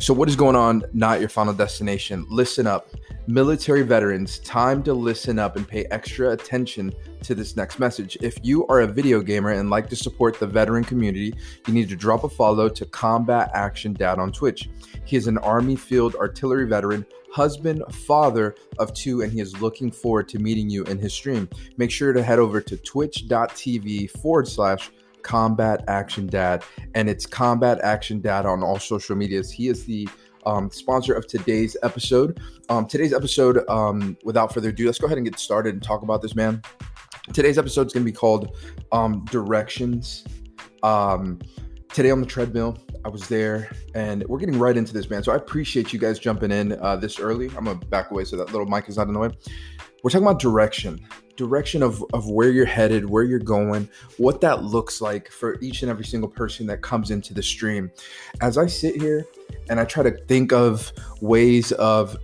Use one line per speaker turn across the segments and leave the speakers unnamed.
So, what is going on? Not your final destination. Listen up. Military veterans, time to listen up and pay extra attention to this next message. If you are a video gamer and like to support the veteran community, you need to drop a follow to Combat Action Dad on Twitch. He is an Army Field Artillery veteran, husband, father of two, and he is looking forward to meeting you in his stream. Make sure to head over to twitch.tv forward slash Combat Action Dad, and it's Combat Action Dad on all social medias. He is the um, sponsor of today's episode. Um, today's episode, um, without further ado, let's go ahead and get started and talk about this, man. Today's episode is going to be called um, Directions. Um, today on the treadmill, I was there and we're getting right into this, man. So I appreciate you guys jumping in uh, this early. I'm to back away so that little mic is not in the way. We're talking about direction direction of, of where you're headed, where you're going, what that looks like for each and every single person that comes into the stream. As I sit here and I try to think of ways of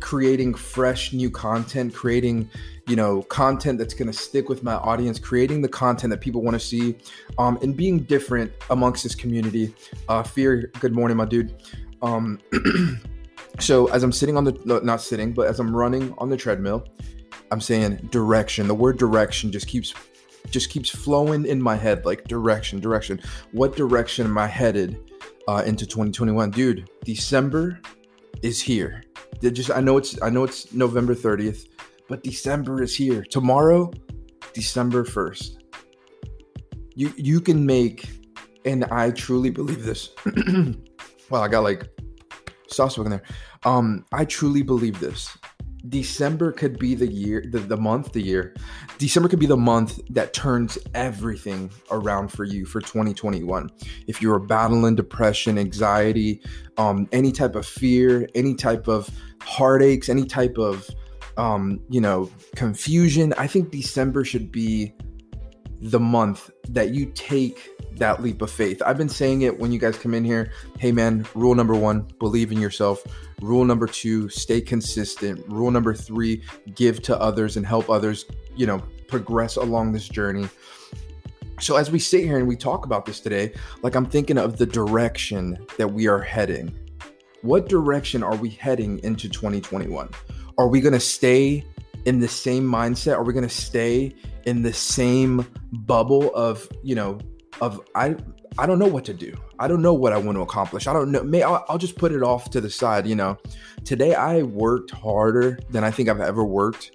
creating fresh new content, creating you know content that's going to stick with my audience, creating the content that people want to see, um, and being different amongst this community. Uh, Fear, good morning, my dude. Um, so as I'm sitting on the not sitting, but as I'm running on the treadmill, I'm saying direction. The word direction just keeps just keeps flowing in my head like direction, direction. What direction am I headed uh, into 2021, dude? December is here. They just I know it's I know it's November 30th, but December is here. Tomorrow, December 1st. You you can make, and I truly believe this. well, I got like sauce in there. Um, I truly believe this. December could be the year, the, the month, the year. December could be the month that turns everything around for you for 2021. If you're battling depression, anxiety, um, any type of fear, any type of heartaches, any type of, um, you know, confusion, I think December should be the month that you take that leap of faith. I've been saying it when you guys come in here. Hey, man, rule number one, believe in yourself. Rule number two, stay consistent. Rule number three, give to others and help others, you know, progress along this journey. So, as we sit here and we talk about this today, like I'm thinking of the direction that we are heading. What direction are we heading into 2021? Are we going to stay in the same mindset? Are we going to stay in the same bubble of, you know, of I I don't know what to do. I don't know what I want to accomplish. I don't know. May I'll, I'll, just put it off to the side. You know, today I worked harder than I think I've ever worked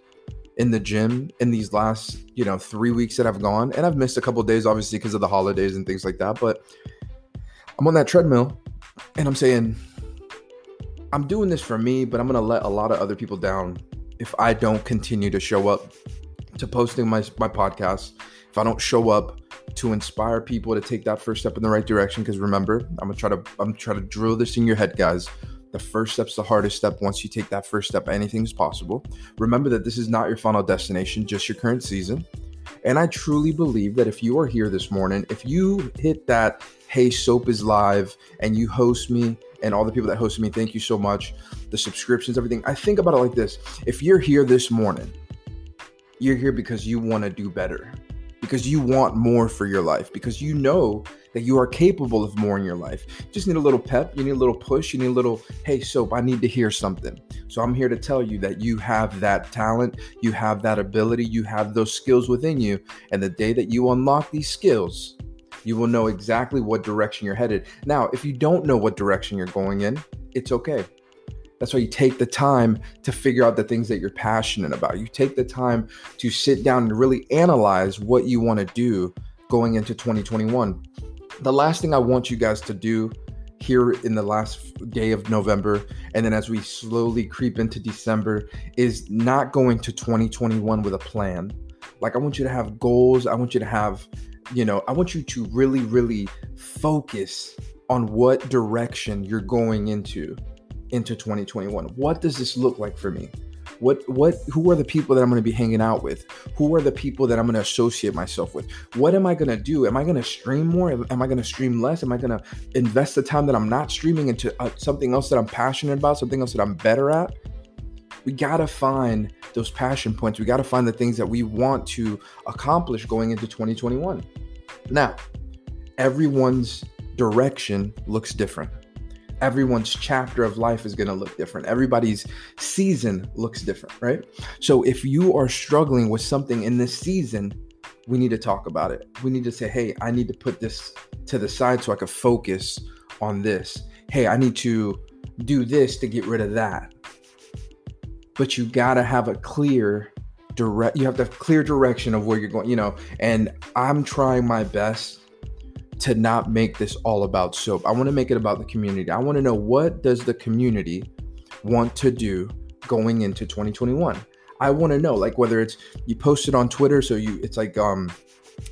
in the gym in these last you know three weeks that I've gone, and I've missed a couple days obviously because of the holidays and things like that. But I'm on that treadmill, and I'm saying I'm doing this for me, but I'm gonna let a lot of other people down if I don't continue to show up to posting my my podcast. If I don't show up to inspire people to take that first step in the right direction. Because remember, I'm gonna try to I'm to drill this in your head, guys. The first step's the hardest step. Once you take that first step, anything is possible. Remember that this is not your final destination, just your current season. And I truly believe that if you are here this morning, if you hit that, hey, soap is live, and you host me, and all the people that hosted me, thank you so much. The subscriptions, everything. I think about it like this if you're here this morning, you're here because you want to do better because you want more for your life, because you know that you are capable of more in your life. You just need a little pep, you need a little push, you need a little, hey, soap, I need to hear something. So I'm here to tell you that you have that talent, you have that ability, you have those skills within you. And the day that you unlock these skills, you will know exactly what direction you're headed. Now, if you don't know what direction you're going in, it's okay. That's why you take the time to figure out the things that you're passionate about. You take the time to sit down and really analyze what you want to do going into 2021. The last thing I want you guys to do here in the last day of November, and then as we slowly creep into December, is not going to 2021 with a plan. Like, I want you to have goals. I want you to have, you know, I want you to really, really focus on what direction you're going into into 2021? What does this look like for me? What what who are the people that I'm going to be hanging out with? Who are the people that I'm going to associate myself with? What am I going to do? Am I going to stream more? Am I going to stream less? Am I going to invest the time that I'm not streaming into uh, something else that I'm passionate about, something else that I'm better at? We got to find those passion points. We got to find the things that we want to accomplish going into 2021. Now, everyone's direction looks different everyone's chapter of life is going to look different. Everybody's season looks different, right? So if you are struggling with something in this season, we need to talk about it. We need to say, hey, I need to put this to the side so I can focus on this. Hey, I need to do this to get rid of that. But you got to have a clear direct you have to clear direction of where you're going, you know. And I'm trying my best to not make this all about soap. I want to make it about the community. I want to know what does the community want to do going into 2021. I want to know like whether it's you post it on Twitter so you it's like um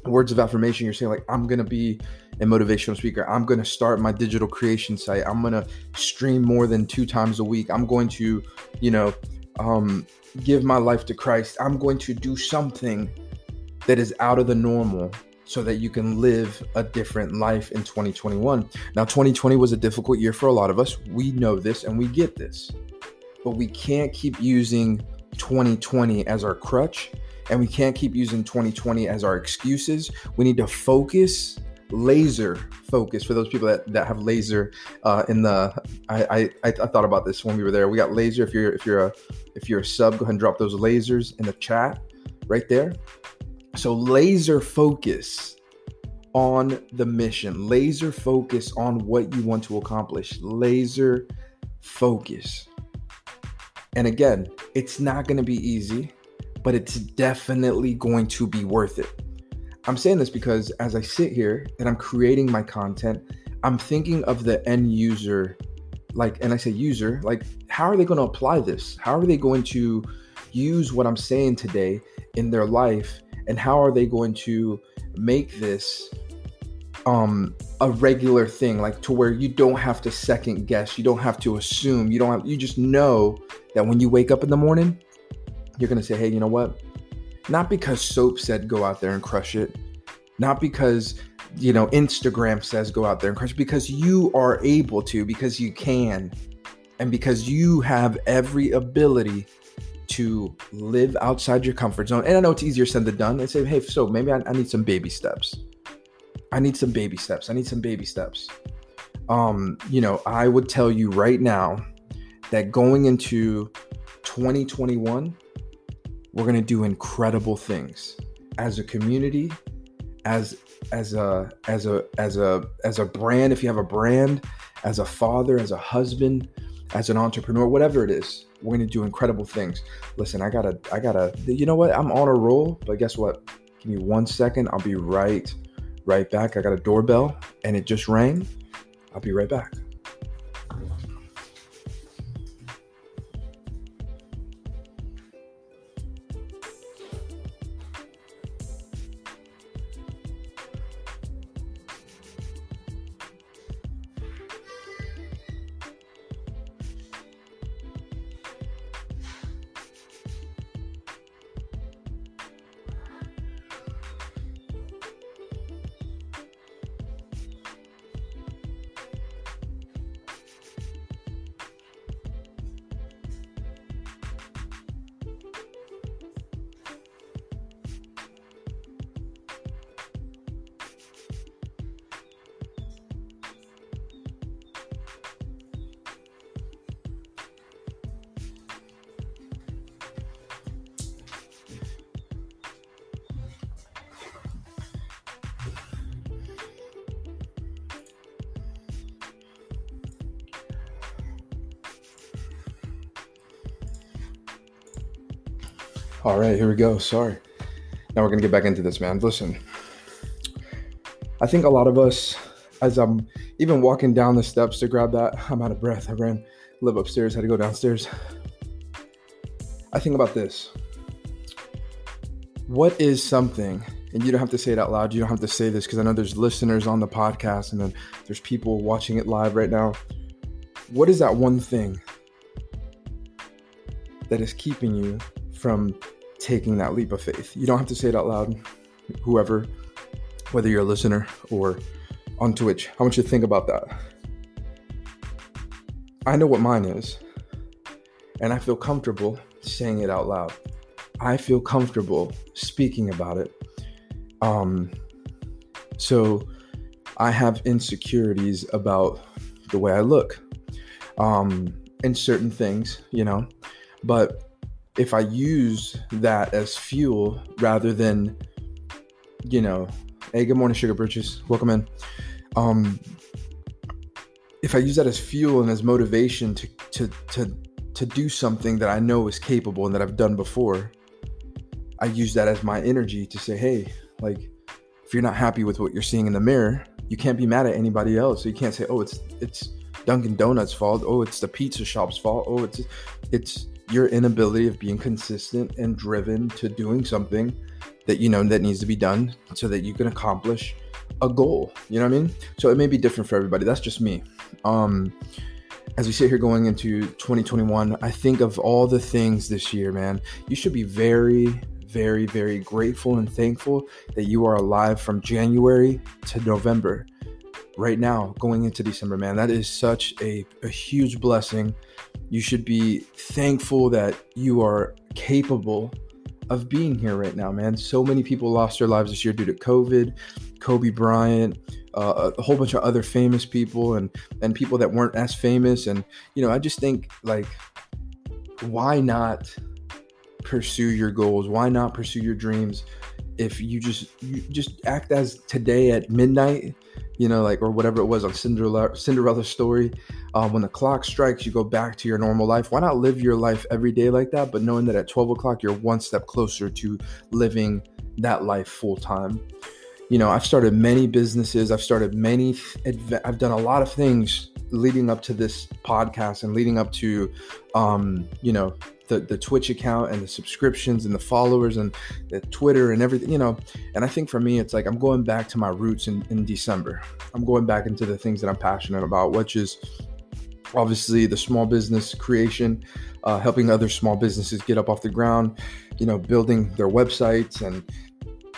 words of affirmation you're saying like I'm to be a motivational speaker. I'm to start my digital creation site. I'm to stream more than 2 times a week. I'm going to, you know, um give my life to Christ. I'm going to do something that is out of the normal so that you can live a different life in 2021. Now, 2020 was a difficult year for a lot of us. We know this and we get this. But we can't keep using 2020 as our crutch and we can't keep using 2020 as our excuses. We need to focus, laser focus for those people that, that have laser uh, in the. I, I I thought about this when we were there. We got laser. If you're if you're a if you're a sub, go ahead and drop those lasers in the chat right there. So, laser focus on the mission, laser focus on what you want to accomplish, laser focus. And again, it's not going to be easy, but it's definitely going to be worth it. I'm saying this because as I sit here and I'm creating my content, I'm thinking of the end user, like, and I say user, like, how are they going to apply this? How are they going to use what I'm saying today in their life? and how are they going to make this um a regular thing? Like to where you don't have to second guess you don't have to assume you don't have you just know that when you wake up in the morning you're going to say hey you know what? Not because soap said go out there and crush it. Not because you know instagram says go out there and crush it. Because you are able to because you can and because you have every ability to live outside your comfort zone. And I know it's easier said than done. I say, hey, so maybe I, I need some baby steps. I need some baby steps. I need some baby steps. Um, you know, I would tell you right now that going into 2021, we're gonna do incredible things as a community, as as a as a as a as a brand. If you have a brand, as a father, as a husband, as an entrepreneur, whatever it is, we're gonna do incredible things. Listen, I gotta, I gotta, you know what? I'm on a roll, but guess what? Give me one second. I'll be right, right back. I got a doorbell and it just rang. I'll be right back. All right, here we go. Sorry. Now we're going to get back into this, man. Listen, I think a lot of us, as I'm even walking down the steps to grab that, I'm out of breath. I ran, live upstairs, had to go downstairs. I think about this. What is something, and you don't have to say it out loud, you don't have to say this because I know there's listeners on the podcast and then there's people watching it live right now. What is that one thing that is keeping you from taking that leap of faith. You don't have to say it out loud, whoever, whether you're a listener or on Twitch. I want you to think about that. I know what mine is, and I feel comfortable saying it out loud. I feel comfortable speaking about it. Um, so I have insecurities about the way I look. um, in certain things, you know. But if I use that as fuel rather than, you know, hey, good morning, Sugar Bridges, welcome in. Um, if I use that as fuel and as motivation to to to to do something that I know is capable and that I've done before, I use that as my energy to say, hey, like if you're not happy with what you're seeing in the mirror, you can't be mad at anybody else. So you can't say, oh, it's it's Dunkin' Donuts' fault. Oh, it's the pizza shop's fault. Oh, it's it's your inability of being consistent and driven to doing something that you know that needs to be done so that you can accomplish a goal. You know what I mean? So it may be different for everybody. That's just me. Um as we sit here going into 2021, I think of all the things this year, man. You should be very, very, very grateful and thankful that you are alive from January to November right now going into December, man. That is such a, a huge blessing. You should be thankful that you are capable of being here right now, man. So many people lost their lives this year due to COVID, Kobe Bryant, uh, a whole bunch of other famous people, and and people that weren't as famous. And you know, I just think like, why not pursue your goals? Why not pursue your dreams? If you just you just act as today at midnight you know, like or whatever it was on Cinderella Cinderella story. Um, when the clock strikes, you go back to your normal life. Why not live your life every day like that, but knowing that at 12 o'clock you're one step closer to living that life full time. You know, I've started many businesses. I've started many. I've done a lot of things leading up to this podcast and leading up to, um, you know, the, the Twitch account and the subscriptions and the followers and the Twitter and everything, you know. And I think for me, it's like I'm going back to my roots in, in December. I'm going back into the things that I'm passionate about, which is obviously the small business creation, uh, helping other small businesses get up off the ground, you know, building their websites and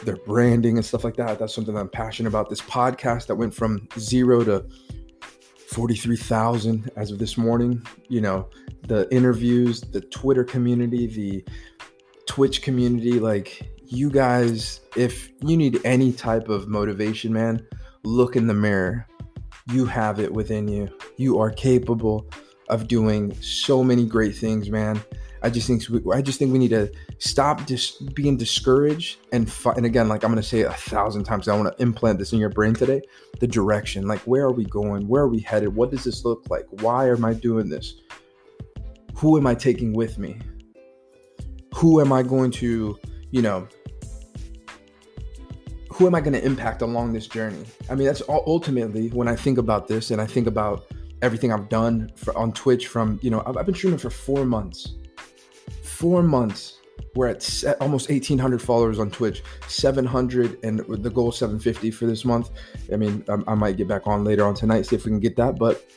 their branding and stuff like that. That's something that I'm passionate about. This podcast that went from zero to 43,000 as of this morning. You know, the interviews, the Twitter community, the Twitch community. Like, you guys, if you need any type of motivation, man, look in the mirror. You have it within you. You are capable of doing so many great things, man. I just think we, I just think we need to stop just being discouraged and fi- and again, like I'm gonna say it a thousand times. I want to implant this in your brain today. The direction, like where are we going? Where are we headed? What does this look like? Why am I doing this? Who am I taking with me? Who am I going to, you know, who am I going to impact along this journey? I mean, that's ultimately when I think about this and I think about everything I've done for, on Twitch from, you know, I've, I've been streaming for four months four months, we're at almost 1,800 followers on Twitch, 700, and the goal 750 for this month. I mean, I, I might get back on later on tonight, see if we can get that. But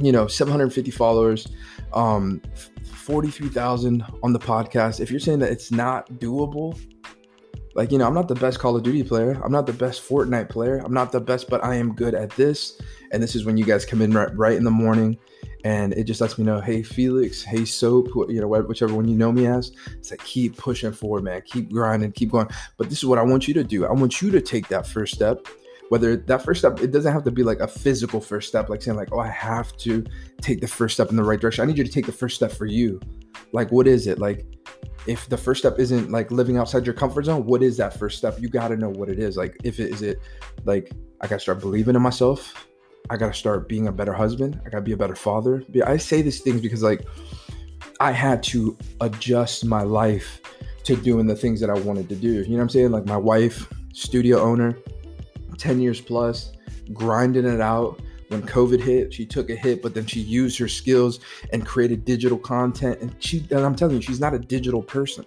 you know, 750 followers, um, 43,000 on the podcast. If you're saying that it's not doable, like, you know, I'm not the best Call of Duty player. I'm not the best Fortnite player. I'm not the best, but I am good at this. And this is when you guys come in right, right in the morning and it just lets me know, hey Felix, hey Soap, you know, whichever one you know me as. It's like keep pushing forward, man. Keep grinding, keep going. But this is what I want you to do. I want you to take that first step. Whether that first step, it doesn't have to be like a physical first step, like saying like, oh, I have to take the first step in the right direction. I need you to take the first step for you. Like, what is it? Like, if the first step isn't like living outside your comfort zone, what is that first step? You got to know what it is. Like, if it is it like I got to start believing in myself I gotta start being a better husband. I gotta be a better father. I say these things because like I had to adjust my life to doing the things that I wanted to do. You know what I'm saying? Like my wife, studio owner, 10 years plus, grinding it out. When COVID hit, she took a hit, but then she used her skills and created digital content. And she, and I'm telling you, she's not a digital person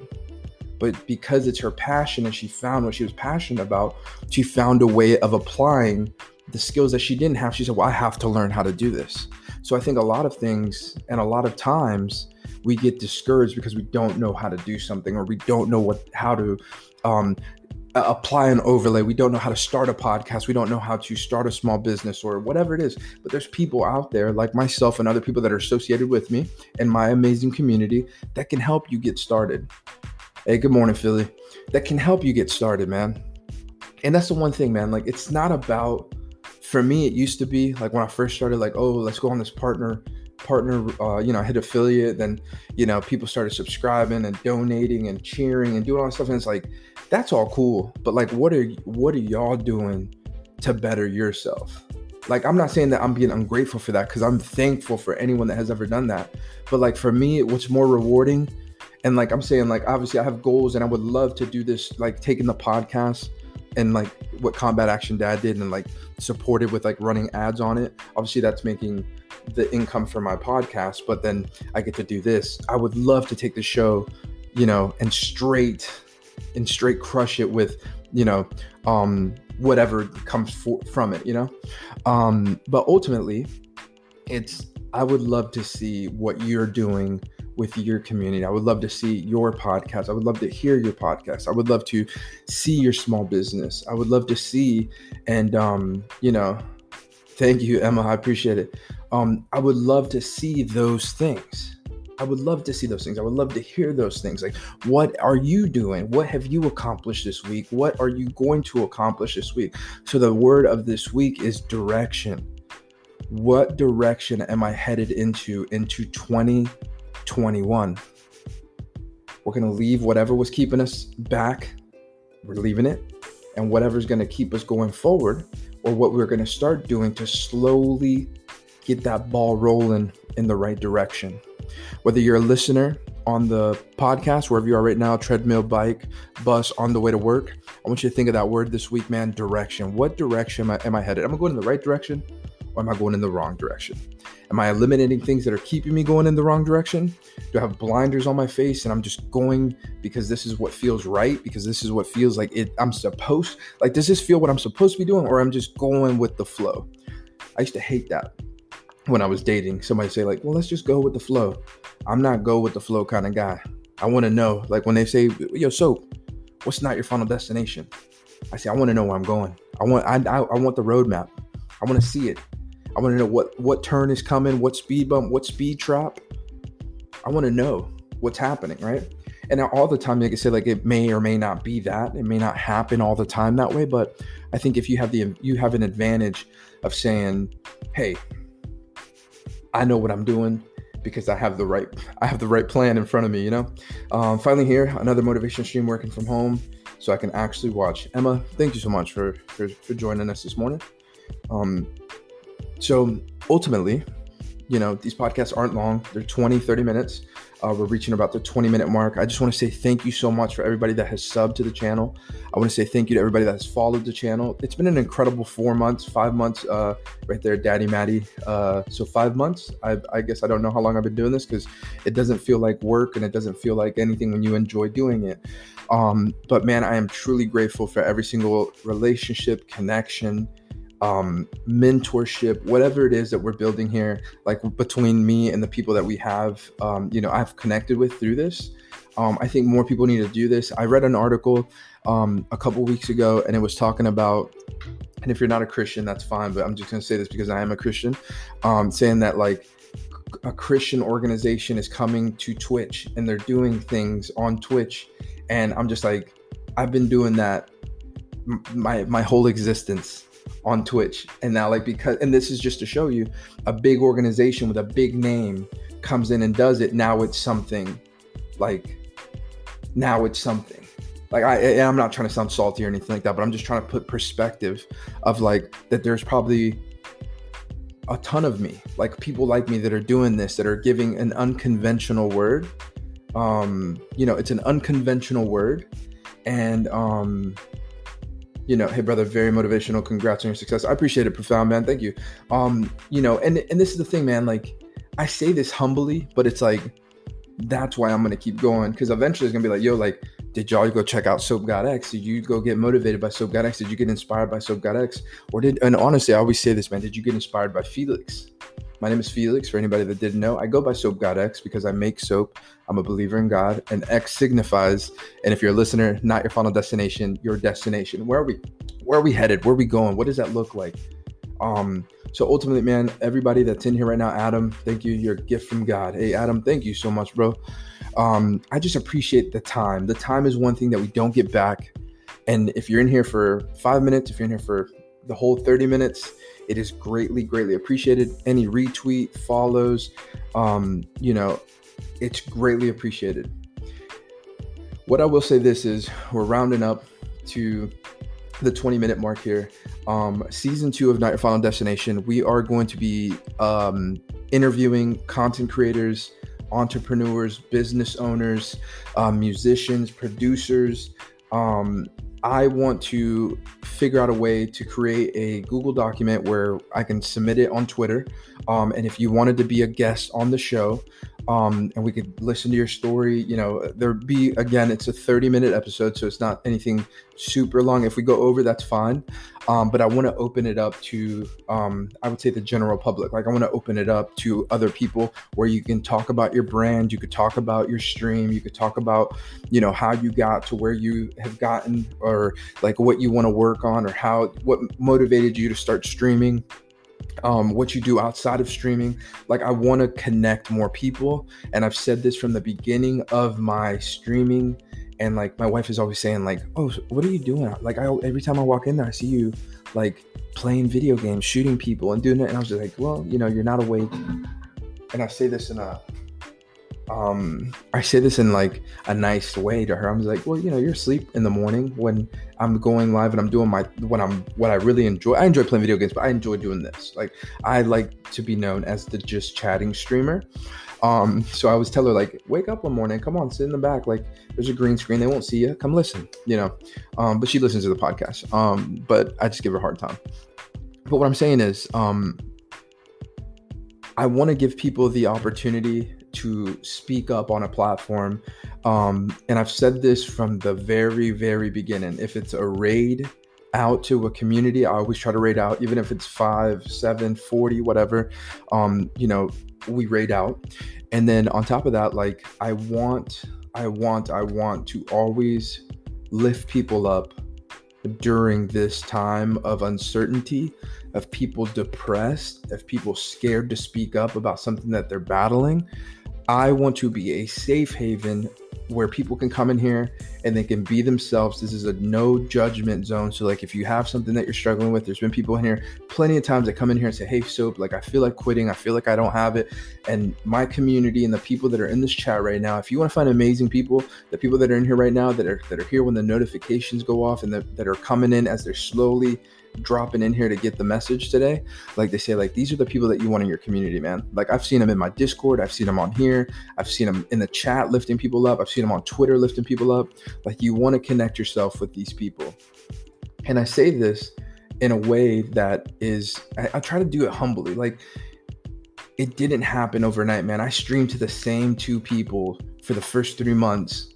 but because it's her passion and she found what she was passionate about, she found a way of applying the skills that she didn't have, she said, Well, I have to learn how to do this. So I think a lot of things and a lot of times we get discouraged because we don't know how to do something or we don't know what how to um, apply an overlay. We don't know how to start a podcast. We don't know how to start a small business or whatever it is. But there's people out there like myself and other people that are associated with me and my amazing community that can help you get started. Hey, good morning, Philly. That can help you get started, man. And that's the one thing, man. Like, it's not about for me, it used to be like when I first started, like, oh, let's go on this partner partner, uh, you know, I hit affiliate, then, you know, people started subscribing and donating and cheering and doing all that stuff. And it's like, that's all cool. But like, what are, what are y'all doing to better yourself? Like, I'm not saying that I'm being ungrateful for that because I'm thankful for anyone that has ever done that. But like, for me, what's more rewarding and like i'm saying like obviously i have goals and i would love to do this like taking the podcast and like what combat action dad did and like supported with like running ads on it obviously that's making the income for my podcast but then i get to do this i would love to take the show you know and straight and straight crush it with you know um whatever comes for, from it you know um but ultimately it's i would love to see what you're doing with your community. I would love to see your podcast. I would love to hear your podcast. I would love to see your small business. I would love to see and um, you know, thank you, Emma. I appreciate it. Um, I would love to see those things. I would love to see those things. I would love to hear those things. Like, what are you doing? What have you accomplished this week? What are you going to accomplish this week? So, the word of this week is direction. What direction am I headed into into 2021? We're going to leave whatever was keeping us back, we're leaving it. And whatever's going to keep us going forward, or what we're going to start doing to slowly get that ball rolling in the right direction. Whether you're a listener on the podcast, wherever you are right now, treadmill, bike, bus, on the way to work, I want you to think of that word this week, man direction. What direction am I, am I headed? Am I going in the right direction or am I going in the wrong direction? Am I eliminating things that are keeping me going in the wrong direction? Do I have blinders on my face and I'm just going because this is what feels right? Because this is what feels like it I'm supposed like does this feel what I'm supposed to be doing or I'm just going with the flow? I used to hate that when I was dating. Somebody say like, "Well, let's just go with the flow." I'm not go with the flow kind of guy. I want to know like when they say, "Yo, so what's not your final destination?" I say, "I want to know where I'm going. I want I I, I want the roadmap. I want to see it. I want to know what what turn is coming, what speed bump, what speed trap. I want to know what's happening, right? And now all the time, like I said, like it may or may not be that. It may not happen all the time that way. But I think if you have the you have an advantage of saying, "Hey, I know what I'm doing." because I have the right I have the right plan in front of me, you know. Um, finally, here another motivation stream working from home, so I can actually watch. Emma, thank you so much for for, for joining us this morning. Um, so ultimately, you know, these podcasts aren't long. They're 20, 30 minutes. Uh, we're reaching about the 20 minute mark. I just want to say thank you so much for everybody that has subbed to the channel. I want to say thank you to everybody that has followed the channel. It's been an incredible four months, five months, uh, right there, Daddy Maddie. Uh, so five months. I, I guess I don't know how long I've been doing this because it doesn't feel like work and it doesn't feel like anything when you enjoy doing it. Um, but man, I am truly grateful for every single relationship, connection, um, mentorship, whatever it is that we're building here, like between me and the people that we have, um, you know, I've connected with through this. Um, I think more people need to do this. I read an article um, a couple weeks ago, and it was talking about, and if you're not a Christian, that's fine, but I'm just going to say this because I am a Christian, um, saying that like a Christian organization is coming to Twitch and they're doing things on Twitch, and I'm just like, I've been doing that my my whole existence on Twitch. And now, like, because, and this is just to show you a big organization with a big name comes in and does it. Now it's something like, now it's something. Like, I, I'm not trying to sound salty or anything like that, but I'm just trying to put perspective of like that there's probably a ton of me, like people like me that are doing this, that are giving an unconventional word. Um, you know, it's an unconventional word. And, um, you know, hey brother, very motivational. Congrats on your success. I appreciate it, profound man. Thank you. Um, you know, and and this is the thing, man. Like, I say this humbly, but it's like that's why I'm gonna keep going because eventually it's gonna be like, yo, like, did y'all go check out Soap God X? Did you go get motivated by Soap God X? Did you get inspired by Soap God X? Or did and honestly, I always say this, man, did you get inspired by Felix? My name is Felix. For anybody that didn't know, I go by Soap God X because I make soap. I'm a believer in God, and X signifies. And if you're a listener, not your final destination, your destination. Where are we? Where are we headed? Where are we going? What does that look like? Um, so ultimately, man, everybody that's in here right now, Adam, thank you. You're gift from God. Hey, Adam, thank you so much, bro. Um, I just appreciate the time. The time is one thing that we don't get back. And if you're in here for five minutes, if you're in here for the whole 30 minutes, It is greatly, greatly appreciated. Any retweet, follows, um, you know, it's greatly appreciated. What I will say this is we're rounding up to the 20 minute mark here. Um, season two of Your Final Destination, we are going to be um, interviewing content creators, entrepreneurs, business owners, um, musicians, producers. Um, I want to figure out a way to create a Google document where I can submit it on Twitter. Um, and if you wanted to be a guest on the show, um, and we could listen to your story. You know, there'd be again, it's a 30 minute episode, so it's not anything super long. If we go over, that's fine. Um, but I want to open it up to, um, I would say, the general public. Like, I want to open it up to other people where you can talk about your brand, you could talk about your stream, you could talk about, you know, how you got to where you have gotten, or like what you want to work on, or how what motivated you to start streaming um, what you do outside of streaming. Like, I want to connect more people. And I've said this from the beginning of my streaming. And like, my wife is always saying, like, oh, what are you doing? Like, I, every time I walk in there, I see you like playing video games, shooting people, and doing it. And I was just like, well, you know, you're not awake. And I say this in a um I say this in like a nice way to her. I'm like, well, you know, you're asleep in the morning when I'm going live and I'm doing my when I'm what I really enjoy. I enjoy playing video games, but I enjoy doing this. Like I like to be known as the just chatting streamer. Um, so I always tell her like, wake up one morning, come on, sit in the back. Like there's a green screen, they won't see you. Come listen, you know. Um, but she listens to the podcast. Um, but I just give her a hard time. But what I'm saying is, um, I want to give people the opportunity to speak up on a platform. Um, and I've said this from the very, very beginning. If it's a raid out to a community, I always try to raid out, even if it's five, seven, 40, whatever. Um, you know, we raid out. And then on top of that, like I want, I want, I want to always lift people up during this time of uncertainty, of people depressed, of people scared to speak up about something that they're battling. I want to be a safe haven where people can come in here and they can be themselves. This is a no judgment zone. So, like, if you have something that you're struggling with, there's been people in here plenty of times that come in here and say, Hey, Soap, like, I feel like quitting. I feel like I don't have it. And my community and the people that are in this chat right now, if you want to find amazing people, the people that are in here right now that are that are here when the notifications go off and that, that are coming in as they're slowly dropping in here to get the message today like they say like these are the people that you want in your community man. Like i've seen them in my discord i've seen them on here i've seen them in the chat lifting people up i've seen them on twitter lifting people up. Like you want to connect yourself with these people. And i say this in a way that is I, I try to do it humbly. Like it didn't happen overnight man. I streamed to the same two people for the first three months.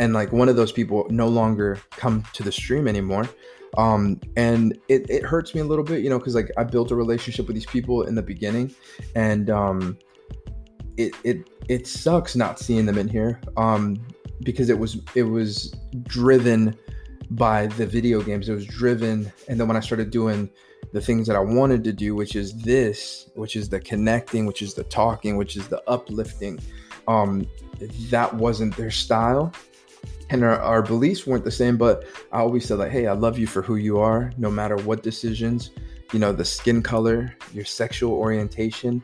And like one of those people no longer come to the stream anymore um, and it, it hurts me a little bit you know because like i built a relationship with these people in the beginning and um, it it it sucks not seeing them in here um, because it was it was driven by the video games. It was driven and then when i started doing the things that i wanted to do which is this which is the connecting which is the talking which is the uplifting um that wasn't their style and our, our beliefs weren't the same but i always said like hey i love you for who you are no matter what decisions you know the skin color your sexual orientation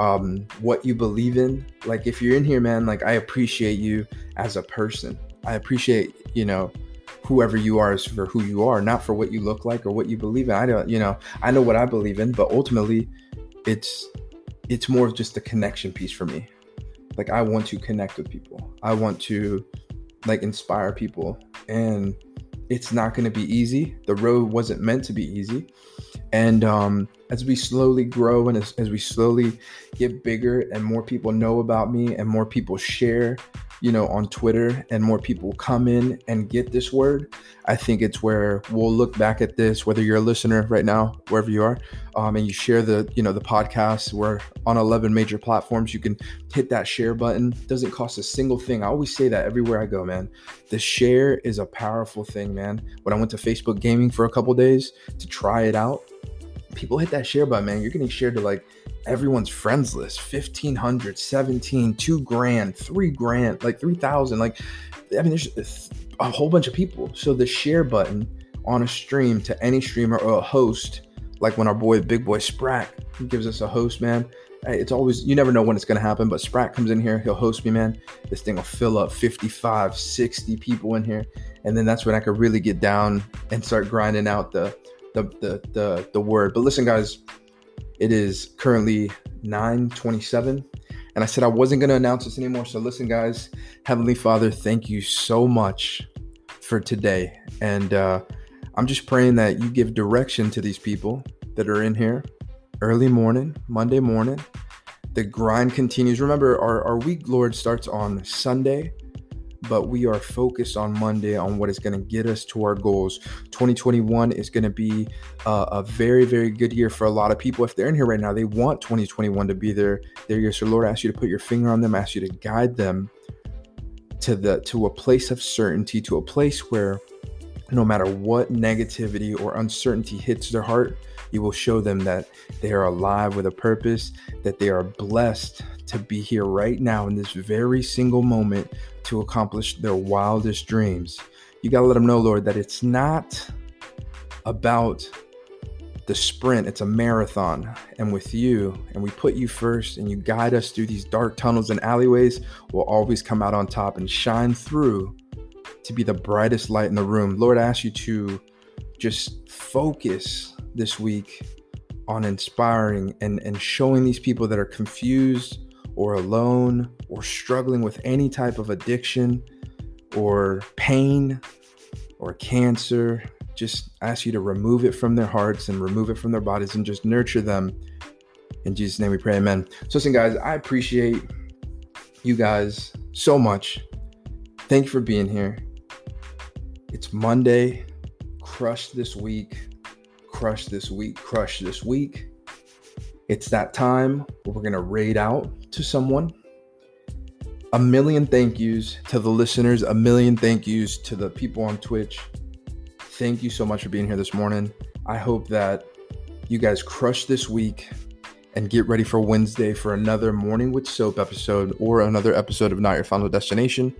um, what you believe in. Like if you're in here man like i appreciate you as a person. I appreciate you know whoever you are is for who you are not for what you look like or what you believe in. I don't you know i know what i believe in but ultimately it's it's more of just a connection piece for me. Like i want to connect with people. I want to like inspire people. And it's not going to be easy. The road wasn't meant to be easy. And um, as we slowly grow and as, as we slowly get bigger and more people know about me and more people share you know, on Twitter and more people come in and get this word, I think it's where we'll look back at this, whether you're a listener right now, wherever you are, um, and you share the, you know, the podcast, we're on 11 major platforms. You can hit that share button. Doesn't cost a single thing. I always say that everywhere I go, man. The share is a powerful thing, man. When I went to Facebook gaming for a couple days to try it out, people hit that share button, man. You're getting shared to like everyone's friends list 1500 17 2 grand 3 grand like 3000 like i mean there's a whole bunch of people so the share button on a stream to any streamer or a host like when our boy, big boy Sprack, gives us a host, man. It's always, you never know when it's going to happen, but Sprack comes in here, he'll host me, man. This thing will fill up 55, 60 people in here. And then that's when I could really get down and start grinding out the, the, the, the, the word. But listen, guys, it is currently 927 and I said I wasn't going to announce this anymore. So listen, guys, Heavenly Father, thank you so much for today. And uh, I'm just praying that you give direction to these people that are in here early morning, Monday morning. The grind continues. Remember, our, our week, Lord, starts on Sunday but we are focused on Monday on what is going to get us to our goals. 2021 is going to be uh, a very, very good year for a lot of people. If they're in here right now, they want 2021 to be their their year. So Lord, I ask you to put your finger on them, I ask you to guide them to the to a place of certainty, to a place where no matter what negativity or uncertainty hits their heart, you will show them that they are alive with a purpose, that they are blessed to be here right now in this very single moment to accomplish their wildest dreams. You got to let them know, Lord, that it's not about the sprint, it's a marathon. And with you, and we put you first, and you guide us through these dark tunnels and alleyways, we'll always come out on top and shine through to be the brightest light in the room. Lord, I ask you to just focus this week on inspiring and, and showing these people that are confused or alone or struggling with any type of addiction or pain or cancer, just ask you to remove it from their hearts and remove it from their bodies and just nurture them. In Jesus' name we pray, amen. So, listen, guys, I appreciate you guys so much. Thank you for being here. It's Monday. Crush this week. Crush this week. Crush this week. It's that time where we're going to raid out to someone. A million thank yous to the listeners, a million thank yous to the people on Twitch. Thank you so much for being here this morning. I hope that you guys crush this week and get ready for Wednesday for another Morning with Soap episode or another episode of Not Your Final Destination.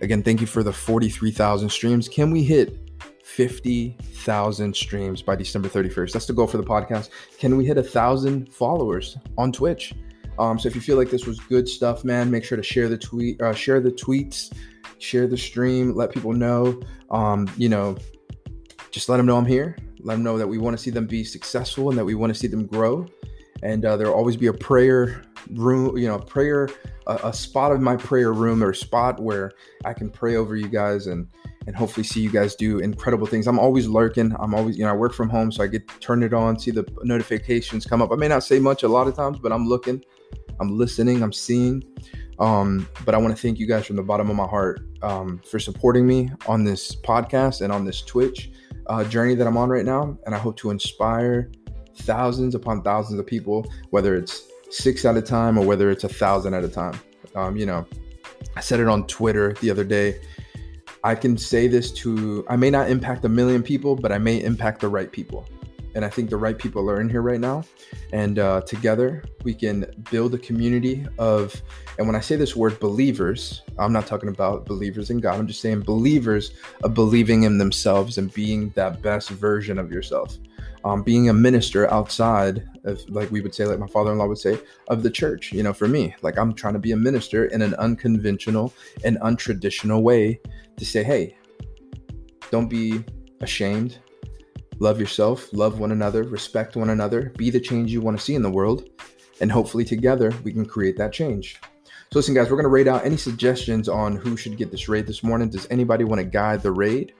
Again, thank you for the 43,000 streams. Can we hit 50,000 streams by December 31st? That's the goal for the podcast. Can we hit a thousand followers on Twitch? Um, so if you feel like this was good stuff, man, make sure to share the tweet, uh, share the tweets, share the stream, let people know. Um, you know, just let them know I'm here. Let them know that we want to see them be successful and that we want to see them grow. And uh, there'll always be a prayer room, you know, prayer, a, a spot of my prayer room or spot where I can pray over you guys and and hopefully see you guys do incredible things. I'm always lurking. I'm always, you know, I work from home, so I get turn it on, see the notifications come up. I may not say much a lot of times, but I'm looking I'm listening, I'm seeing. Um, but I want to thank you guys from the bottom of my heart um, for supporting me on this podcast and on this Twitch uh, journey that I'm on right now. And I hope to inspire thousands upon thousands of people, whether it's six at a time or whether it's a thousand at a time. Um, you know, I said it on Twitter the other day. I can say this to, I may not impact a million people, but I may impact the right people and I think the right people are in here right now. And uh, together we can build a community of, and when I say this word believers, I'm not talking about believers in God. I'm just saying believers of believing in themselves and being that best version of yourself. Um, being a minister outside of, like we would say, like my father in law would say, of the church. You know, for me, like I'm trying to be a minister in an unconventional and untraditional way to say, hey, don't be ashamed Love yourself, love one another, respect one another, be the change you want to see in the world, and hopefully together we can create that change. So, listen, guys, we're going to rate out any suggestions on who should get this raid this morning. Does anybody want to guide the raid?